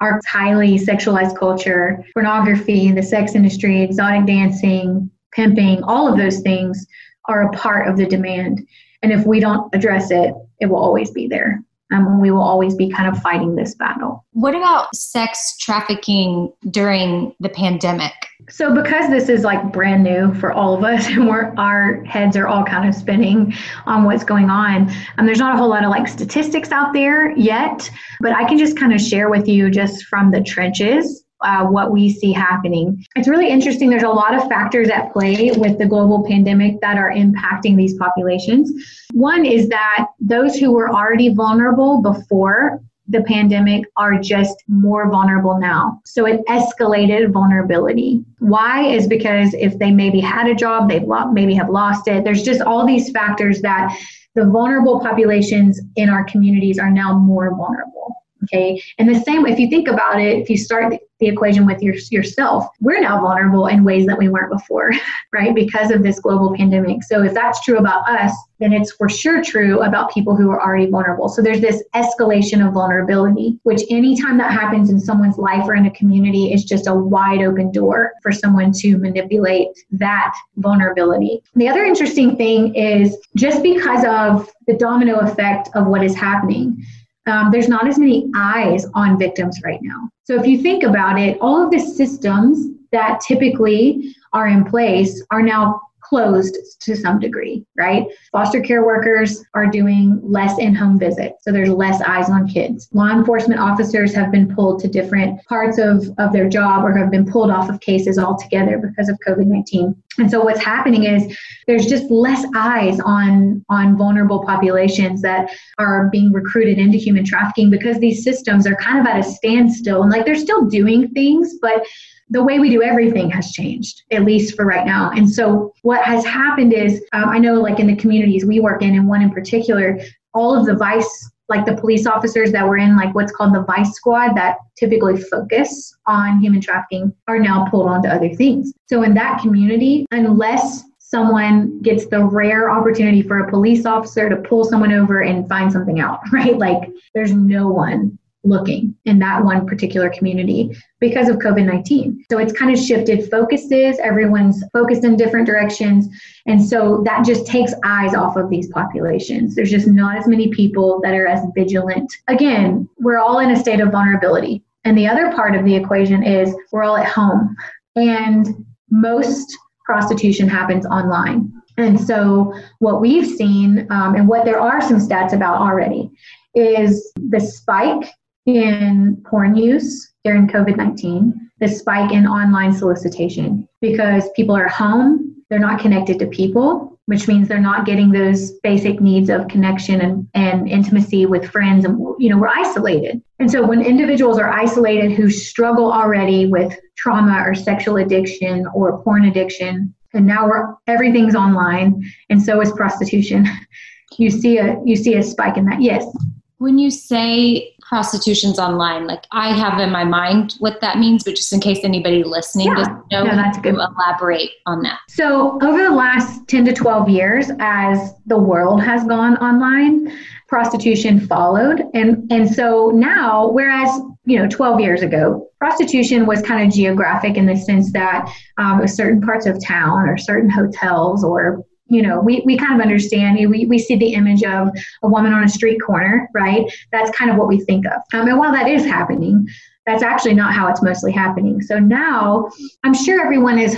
S4: our highly sexualized culture, pornography, the sex industry, exotic dancing, pimping, all of those things are a part of the demand. And if we don't address it, it will always be there. Um, we will always be kind of fighting this battle.
S5: What about sex trafficking during the pandemic?
S4: So, because this is like brand new for all of us, [laughs] and we're our heads are all kind of spinning on what's going on, um, there's not a whole lot of like statistics out there yet, but I can just kind of share with you just from the trenches uh, what we see happening. It's really interesting. There's a lot of factors at play with the global pandemic that are impacting these populations. One is that those who were already vulnerable before the pandemic are just more vulnerable now. So it escalated vulnerability. Why is because if they maybe had a job, they've maybe have lost it. There's just all these factors that the vulnerable populations in our communities are now more vulnerable. Okay. And the same, if you think about it, if you start the equation with your, yourself, we're now vulnerable in ways that we weren't before, [laughs] right? Because of this global pandemic. So if that's true about us, then it's for sure true about people who are already vulnerable. So there's this escalation of vulnerability, which anytime that happens in someone's life or in a community is just a wide open door for someone to manipulate that vulnerability. The other interesting thing is just because of the domino effect of what is happening, um, there's not as many eyes on victims right now. So if you think about it, all of the systems that typically are in place are now closed to some degree, right? Foster care workers are doing less in home visits, so there's less eyes on kids. Law enforcement officers have been pulled to different parts of, of their job or have been pulled off of cases altogether because of COVID 19. And so what's happening is there's just less eyes on on vulnerable populations that are being recruited into human trafficking because these systems are kind of at a standstill and like they're still doing things, but the way we do everything has changed, at least for right now. And so, what has happened is, um, I know, like in the communities we work in, and one in particular, all of the vice, like the police officers that were in, like what's called the vice squad, that typically focus on human trafficking, are now pulled onto other things. So, in that community, unless someone gets the rare opportunity for a police officer to pull someone over and find something out, [laughs] right? Like, there's no one looking in that one particular community because of COVID 19. So it's kind of shifted focuses, everyone's focused in different directions. And so that just takes eyes off of these populations. There's just not as many people that are as vigilant. Again, we're all in a state of vulnerability. And the other part of the equation is we're all at home. And most prostitution happens online. And so, what we've seen, um, and what there are some stats about already, is the spike in porn use during COVID 19, the spike in online solicitation because people are home, they're not connected to people, which means they're not getting those basic needs of connection and, and intimacy with friends. And, you know, we're isolated. And so when individuals are isolated who struggle already with trauma or sexual addiction or porn addiction, and now we're everything's online and so is prostitution [laughs] you see a you see a spike in that yes
S1: when you say prostitution's online, like I have in my mind what that means, but just in case anybody listening yeah. doesn't know, no, that's good. elaborate on that.
S4: So over the last 10 to 12 years, as the world has gone online, prostitution followed. And and so now, whereas you know 12 years ago, prostitution was kind of geographic in the sense that um, certain parts of town or certain hotels or you know, we, we kind of understand, we, we see the image of a woman on a street corner, right? That's kind of what we think of. Um, and while that is happening, that's actually not how it's mostly happening. So now I'm sure everyone has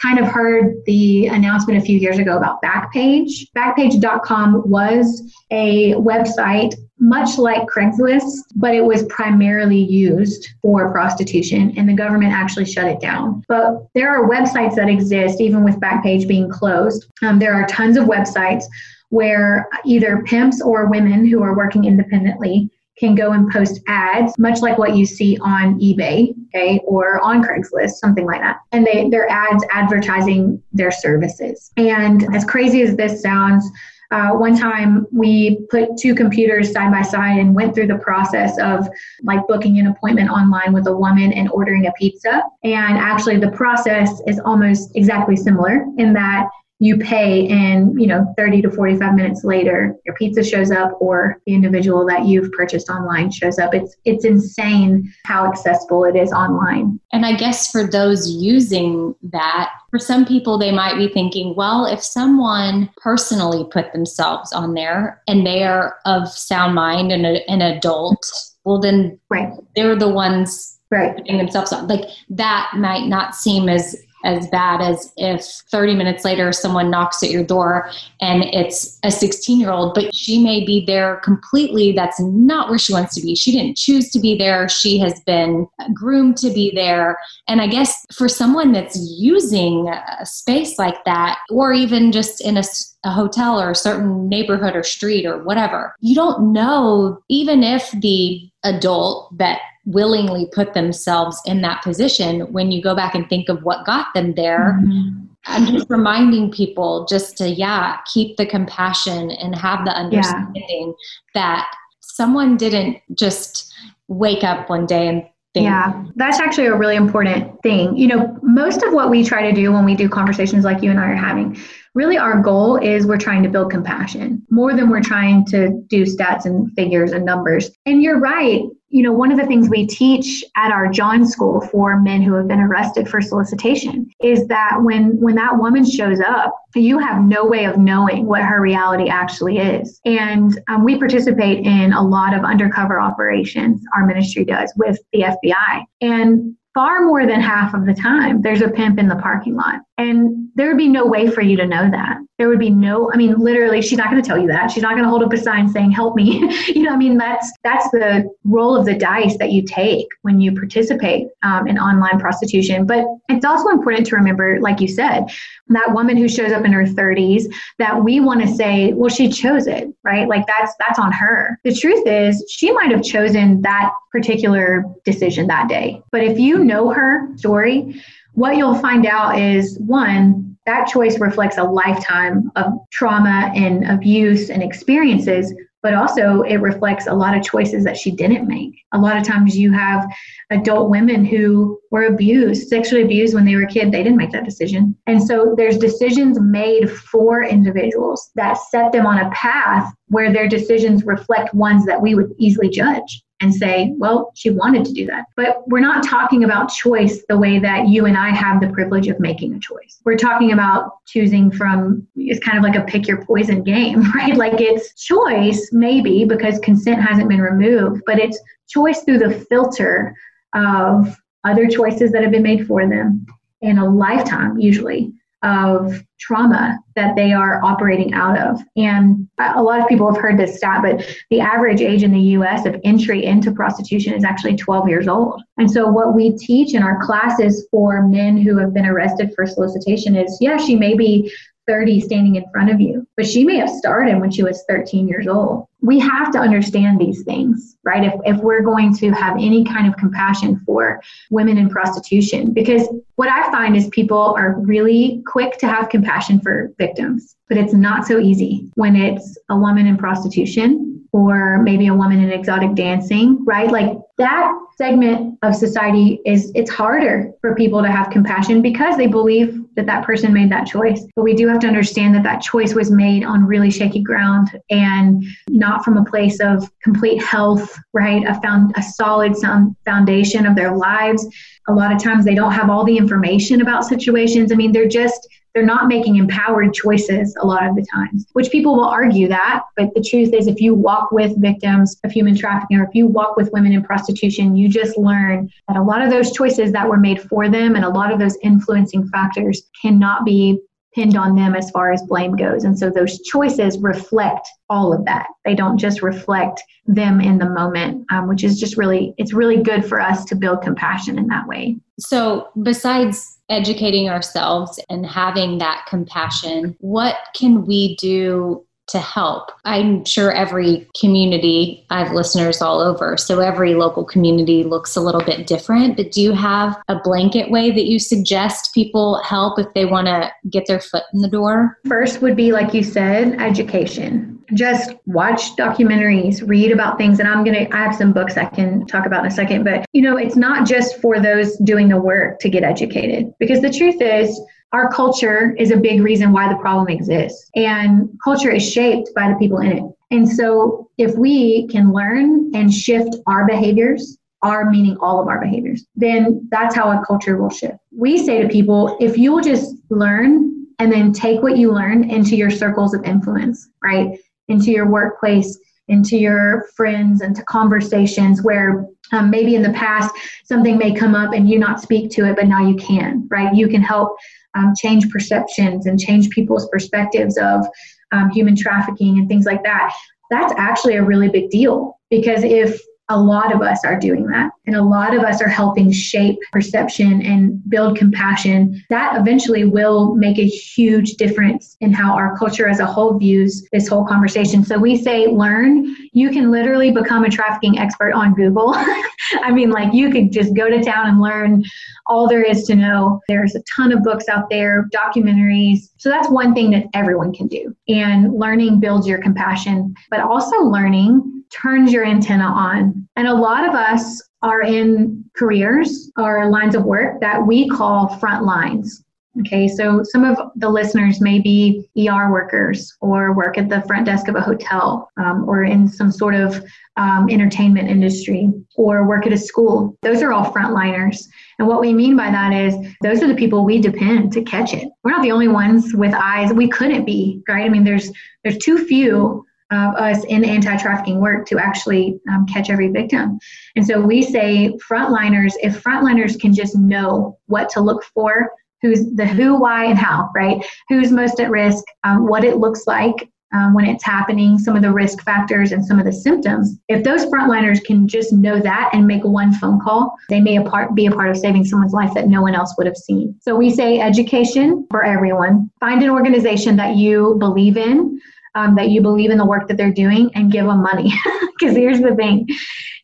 S4: kind of heard the announcement a few years ago about Backpage. Backpage.com was a website much like Craigslist, but it was primarily used for prostitution, and the government actually shut it down. But there are websites that exist, even with Backpage being closed. Um, there are tons of websites where either pimps or women who are working independently can go and post ads, much like what you see on eBay, okay, or on Craigslist, something like that. And they they're ads advertising their services. And as crazy as this sounds, uh, one time we put two computers side by side and went through the process of like booking an appointment online with a woman and ordering a pizza. And actually, the process is almost exactly similar in that you pay and you know 30 to 45 minutes later your pizza shows up or the individual that you've purchased online shows up it's it's insane how accessible it is online
S1: and i guess for those using that for some people they might be thinking well if someone personally put themselves on there and they are of sound mind and a, an adult well then
S4: right.
S1: they're the ones
S4: right.
S1: putting themselves on like that might not seem as as bad as if 30 minutes later someone knocks at your door and it's a 16 year old, but she may be there completely. That's not where she wants to be. She didn't choose to be there. She has been groomed to be there. And I guess for someone that's using a space like that, or even just in a, a hotel or a certain neighborhood or street or whatever, you don't know, even if the adult that willingly put themselves in that position when you go back and think of what got them there mm-hmm. i'm just reminding people just to yeah keep the compassion and have the understanding yeah. that someone didn't just wake up one day and think
S4: yeah that's actually a really important thing you know most of what we try to do when we do conversations like you and i are having really our goal is we're trying to build compassion more than we're trying to do stats and figures and numbers and you're right you know, one of the things we teach at our John School for men who have been arrested for solicitation is that when when that woman shows up, you have no way of knowing what her reality actually is. And um, we participate in a lot of undercover operations. Our ministry does with the FBI, and far more than half of the time, there's a pimp in the parking lot. And there would be no way for you to know that. There would be no, I mean, literally, she's not going to tell you that. She's not going to hold up a sign saying, help me. [laughs] you know, I mean, that's, that's the roll of the dice that you take when you participate um, in online prostitution. But it's also important to remember, like you said, that woman who shows up in her 30s, that we want to say, well, she chose it, right? Like that's, that's on her. The truth is, she might have chosen that particular decision that day. But if you know her story, what you'll find out is one, that choice reflects a lifetime of trauma and abuse and experiences, but also it reflects a lot of choices that she didn't make. A lot of times you have adult women who were abused, sexually abused when they were a kid, they didn't make that decision. And so there's decisions made for individuals that set them on a path where their decisions reflect ones that we would easily judge and say, well, she wanted to do that. But we're not talking about choice the way that you and I have the privilege of making a choice. We're talking about choosing from, it's kind of like a pick your poison game, [laughs] right? Like it's choice, maybe because consent hasn't been removed, but it's choice through the filter of other choices that have been made for them in a lifetime, usually of trauma that they are operating out of. And a lot of people have heard this stat, but the average age in the US of entry into prostitution is actually 12 years old. And so, what we teach in our classes for men who have been arrested for solicitation is yeah, she may be 30 standing in front of you, but she may have started when she was 13 years old. We have to understand these things, right? If, if we're going to have any kind of compassion for women in prostitution, because what I find is people are really quick to have compassion for victims, but it's not so easy when it's a woman in prostitution or maybe a woman in exotic dancing, right? Like that segment of society is it's harder for people to have compassion because they believe that that person made that choice. But we do have to understand that that choice was made on really shaky ground and not from a place of complete health, right? A found a solid sound foundation of their lives. A lot of times they don't have all the information about situations. I mean, they're just they're not making empowered choices a lot of the times, which people will argue that. But the truth is, if you walk with victims of human trafficking or if you walk with women in prostitution, you just learn that a lot of those choices that were made for them and a lot of those influencing factors cannot be pinned on them as far as blame goes. And so those choices reflect all of that. They don't just reflect them in the moment, um, which is just really, it's really good for us to build compassion in that way.
S5: So, besides educating ourselves and having that compassion, what can we do to help. I'm sure every community, I have listeners all over, so every local community looks a little bit different. But do you have a blanket way that you suggest people help if they want to get their foot in the door?
S4: First would be, like you said, education just watch documentaries, read about things. And I'm going to, I have some books I can talk about in a second. But, you know, it's not just for those doing the work to get educated because the truth is, our culture is a big reason why the problem exists. And culture is shaped by the people in it. And so if we can learn and shift our behaviors, our meaning all of our behaviors, then that's how a culture will shift. We say to people, if you will just learn and then take what you learn into your circles of influence, right? Into your workplace, into your friends, into conversations where um, maybe in the past something may come up and you not speak to it, but now you can, right? You can help um, change perceptions and change people's perspectives of um, human trafficking and things like that. That's actually a really big deal because if a lot of us are doing that. And a lot of us are helping shape perception and build compassion. That eventually will make a huge difference in how our culture as a whole views this whole conversation. So we say, learn. You can literally become a trafficking expert on Google. [laughs] I mean, like you could just go to town and learn all there is to know. There's a ton of books out there, documentaries. So that's one thing that everyone can do. And learning builds your compassion, but also learning turns your antenna on. And a lot of us are in careers or lines of work that we call front lines. Okay, so some of the listeners may be ER workers or work at the front desk of a hotel um, or in some sort of um, entertainment industry or work at a school. Those are all frontliners. And what we mean by that is those are the people we depend to catch it. We're not the only ones with eyes. We couldn't be, right? I mean, there's there's too few of us in anti-trafficking work to actually um, catch every victim. And so we say frontliners, if frontliners can just know what to look for, who's the who, why, and how, right? Who's most at risk, um, what it looks like um, when it's happening, some of the risk factors and some of the symptoms. If those frontliners can just know that and make one phone call, they may a part, be a part of saving someone's life that no one else would have seen. So we say education for everyone. Find an organization that you believe in um, that you believe in the work that they're doing and give them money. [laughs] Because here's the thing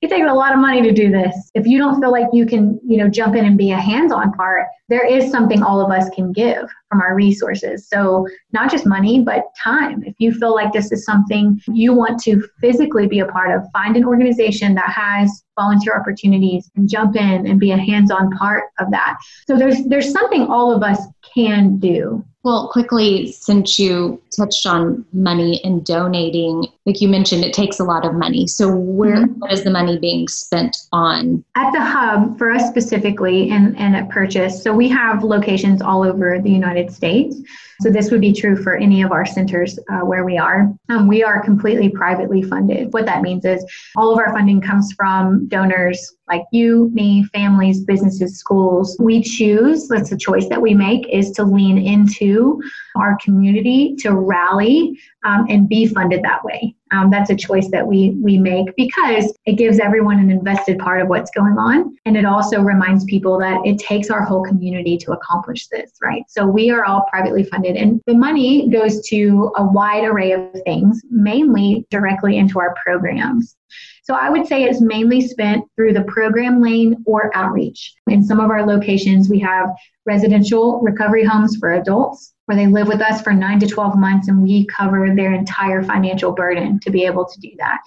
S4: it takes a lot of money to do this. If you don't feel like you can, you know, jump in and be a hands-on part, there is something all of us can give from our resources. So not just money, but time. If you feel like this is something you want to physically be a part of, find an organization that has volunteer opportunities and jump in and be a hands-on part of that. So there's there's something all of us can do.
S5: Well, quickly, since you touched on money and donating, like you mentioned, it takes a lot of money. So, where mm-hmm. what is the money being spent on?
S4: At the hub, for us specifically, and, and at Purchase, so we have locations all over the United States. So, this would be true for any of our centers uh, where we are. Um, we are completely privately funded. What that means is all of our funding comes from donors like you, me, families, businesses, schools. We choose, that's a choice that we make, is to lean into our community to rally um, and be funded that way. Um, that's a choice that we we make because it gives everyone an invested part of what's going on, and it also reminds people that it takes our whole community to accomplish this, right? So we are all privately funded, and the money goes to a wide array of things, mainly directly into our programs. So I would say it's mainly spent through the program lane or outreach. In some of our locations, we have residential recovery homes for adults where they live with us for nine to 12 months and we cover their entire financial burden to be able to do that.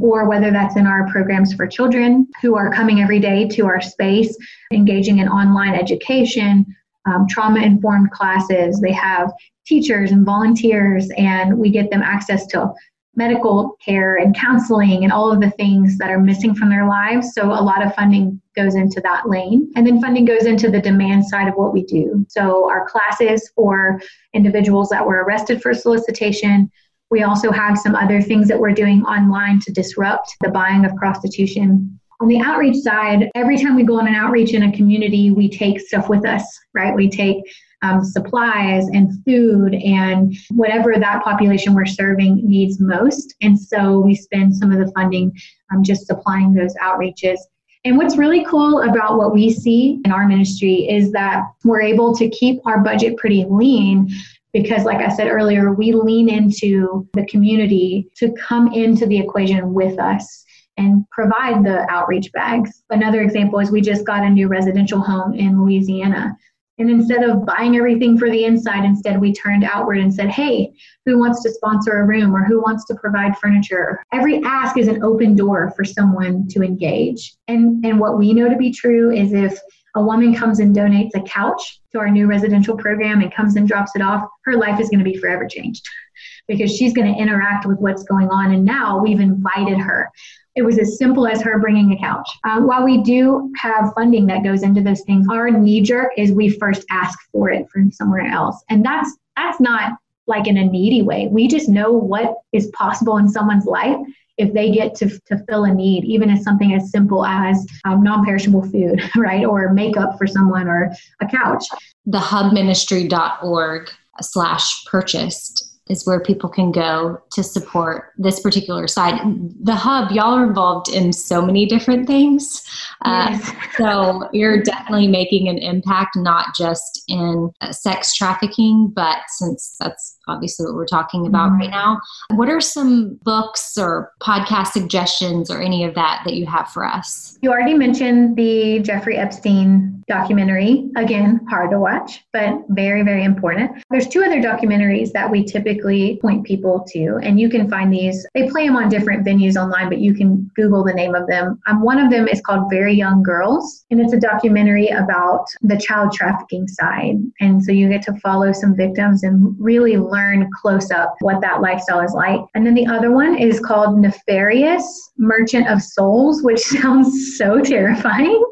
S4: Or whether that's in our programs for children who are coming every day to our space, engaging in online education, um, trauma informed classes. They have teachers and volunteers, and we get them access to medical care and counseling and all of the things that are missing from their lives. So a lot of funding goes into that lane. And then funding goes into the demand side of what we do. So our classes for individuals that were arrested for solicitation. We also have some other things that we're doing online to disrupt the buying of prostitution. On the outreach side, every time we go on an outreach in a community, we take stuff with us, right? We take um, supplies and food and whatever that population we're serving needs most. And so we spend some of the funding um, just supplying those outreaches. And what's really cool about what we see in our ministry is that we're able to keep our budget pretty lean because, like I said earlier, we lean into the community to come into the equation with us and provide the outreach bags. Another example is we just got a new residential home in Louisiana and instead of buying everything for the inside, instead we turned outward and said, hey, who wants to sponsor a room or who wants to provide furniture? Every ask is an open door for someone to engage. And, and what we know to be true is if a woman comes and donates a couch to our new residential program and comes and drops it off, her life is going to be forever changed [laughs] because she's going to interact with what's going on. And now we've invited her it was as simple as her bringing a couch. Uh, while we do have funding that goes into those things, our knee jerk is we first ask for it from somewhere else, and that's that's not like in a needy way. We just know what is possible in someone's life if they get to, to fill a need, even as something as simple as um, non-perishable food, [laughs] right, or makeup for someone, or a couch.
S5: The hubministry.org slash purchased is where people can go to support this particular side. The hub, y'all are involved in so many different things. Uh, yes. so you're definitely making an impact, not just in uh, sex trafficking, but since that's obviously what we're talking about mm-hmm. right now, what are some books or podcast suggestions or any of that that you have for us?
S4: You already mentioned the Jeffrey Epstein documentary. Again, hard to watch, but very, very important. There's two other documentaries that we typically point people to, and you can find these. They play them on different venues online, but you can Google the name of them. Um, one of them is called Very Young Girls, and it's a documentary about the child trafficking side. And so you get to follow some victims and really learn close up what that lifestyle is like. And then the other one is called Nefarious Merchant of Souls, which [laughs] sounds so terrifying,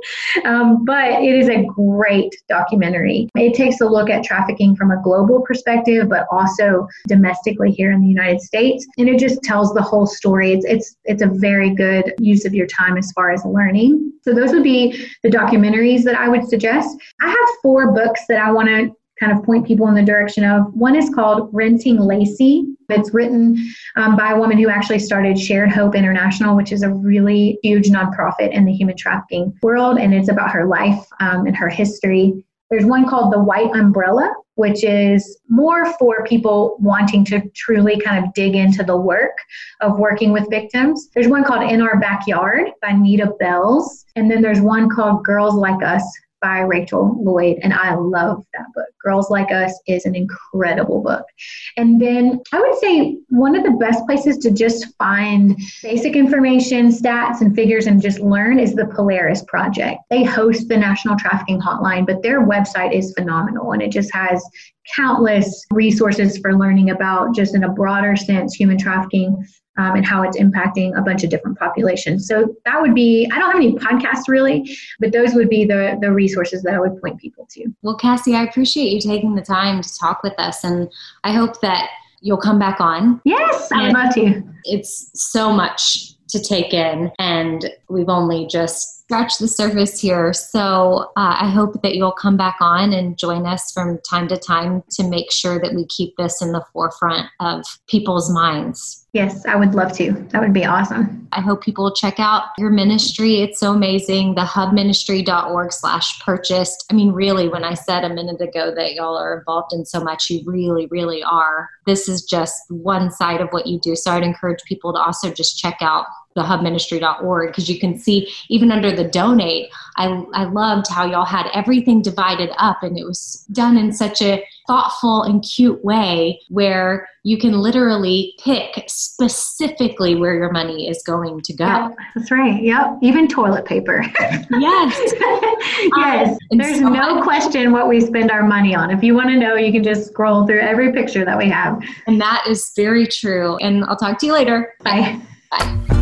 S4: um, but it is a great documentary. It takes a look at trafficking from a global perspective, but also domestically here in the United States, and it just tells the whole story. It's it's it's a very good use of your time as far as learning. So those would be the documentaries that I would suggest. I have four books that I want to kind of point people in the direction of. One is called Renting Lacy. It's written um, by a woman who actually started Shared Hope International, which is a really huge nonprofit in the human trafficking world, and it's about her life um, and her history. There's one called The White Umbrella, which is more for people wanting to truly kind of dig into the work of working with victims. There's one called In Our Backyard by Nita Bells. And then there's one called Girls Like Us by Rachel Lloyd, and I love that book. Girls Like Us is an incredible book. And then I would say one of the best places to just find basic information, stats, and figures and just learn is the Polaris Project. They host the National Trafficking Hotline, but their website is phenomenal and it just has countless resources for learning about just in a broader sense human trafficking um, and how it's impacting a bunch of different populations. So that would be, I don't have any podcasts really, but those would be the, the resources that I would point people to.
S5: Well, Cassie, I appreciate you taking the time to talk with us. And I hope that you'll come back on.
S4: Yes, I would love to.
S5: It's so much to take in and we've only just scratched the surface here. So uh, I hope that you'll come back on and join us from time to time to make sure that we keep this in the forefront of people's minds.
S4: Yes, I would love to. That would be awesome.
S5: I hope people will check out your ministry. It's so amazing. The hubministry.org slash purchased. I mean, really, when I said a minute ago that y'all are involved in so much, you really, really are. This is just one side of what you do. So I'd encourage people to also just check out the hubministry.org because you can see even under the donate I, I loved how y'all had everything divided up and it was done in such a thoughtful and cute way where you can literally pick specifically where your money is going to go.
S4: Yep, that's right. Yep. Even toilet paper.
S5: yes. [laughs]
S4: yes. Um, There's so no question what we spend our money on. If you want to know, you can just scroll through every picture that we have.
S5: And that is very true. And I'll talk to you later.
S4: Bye.
S5: Bye.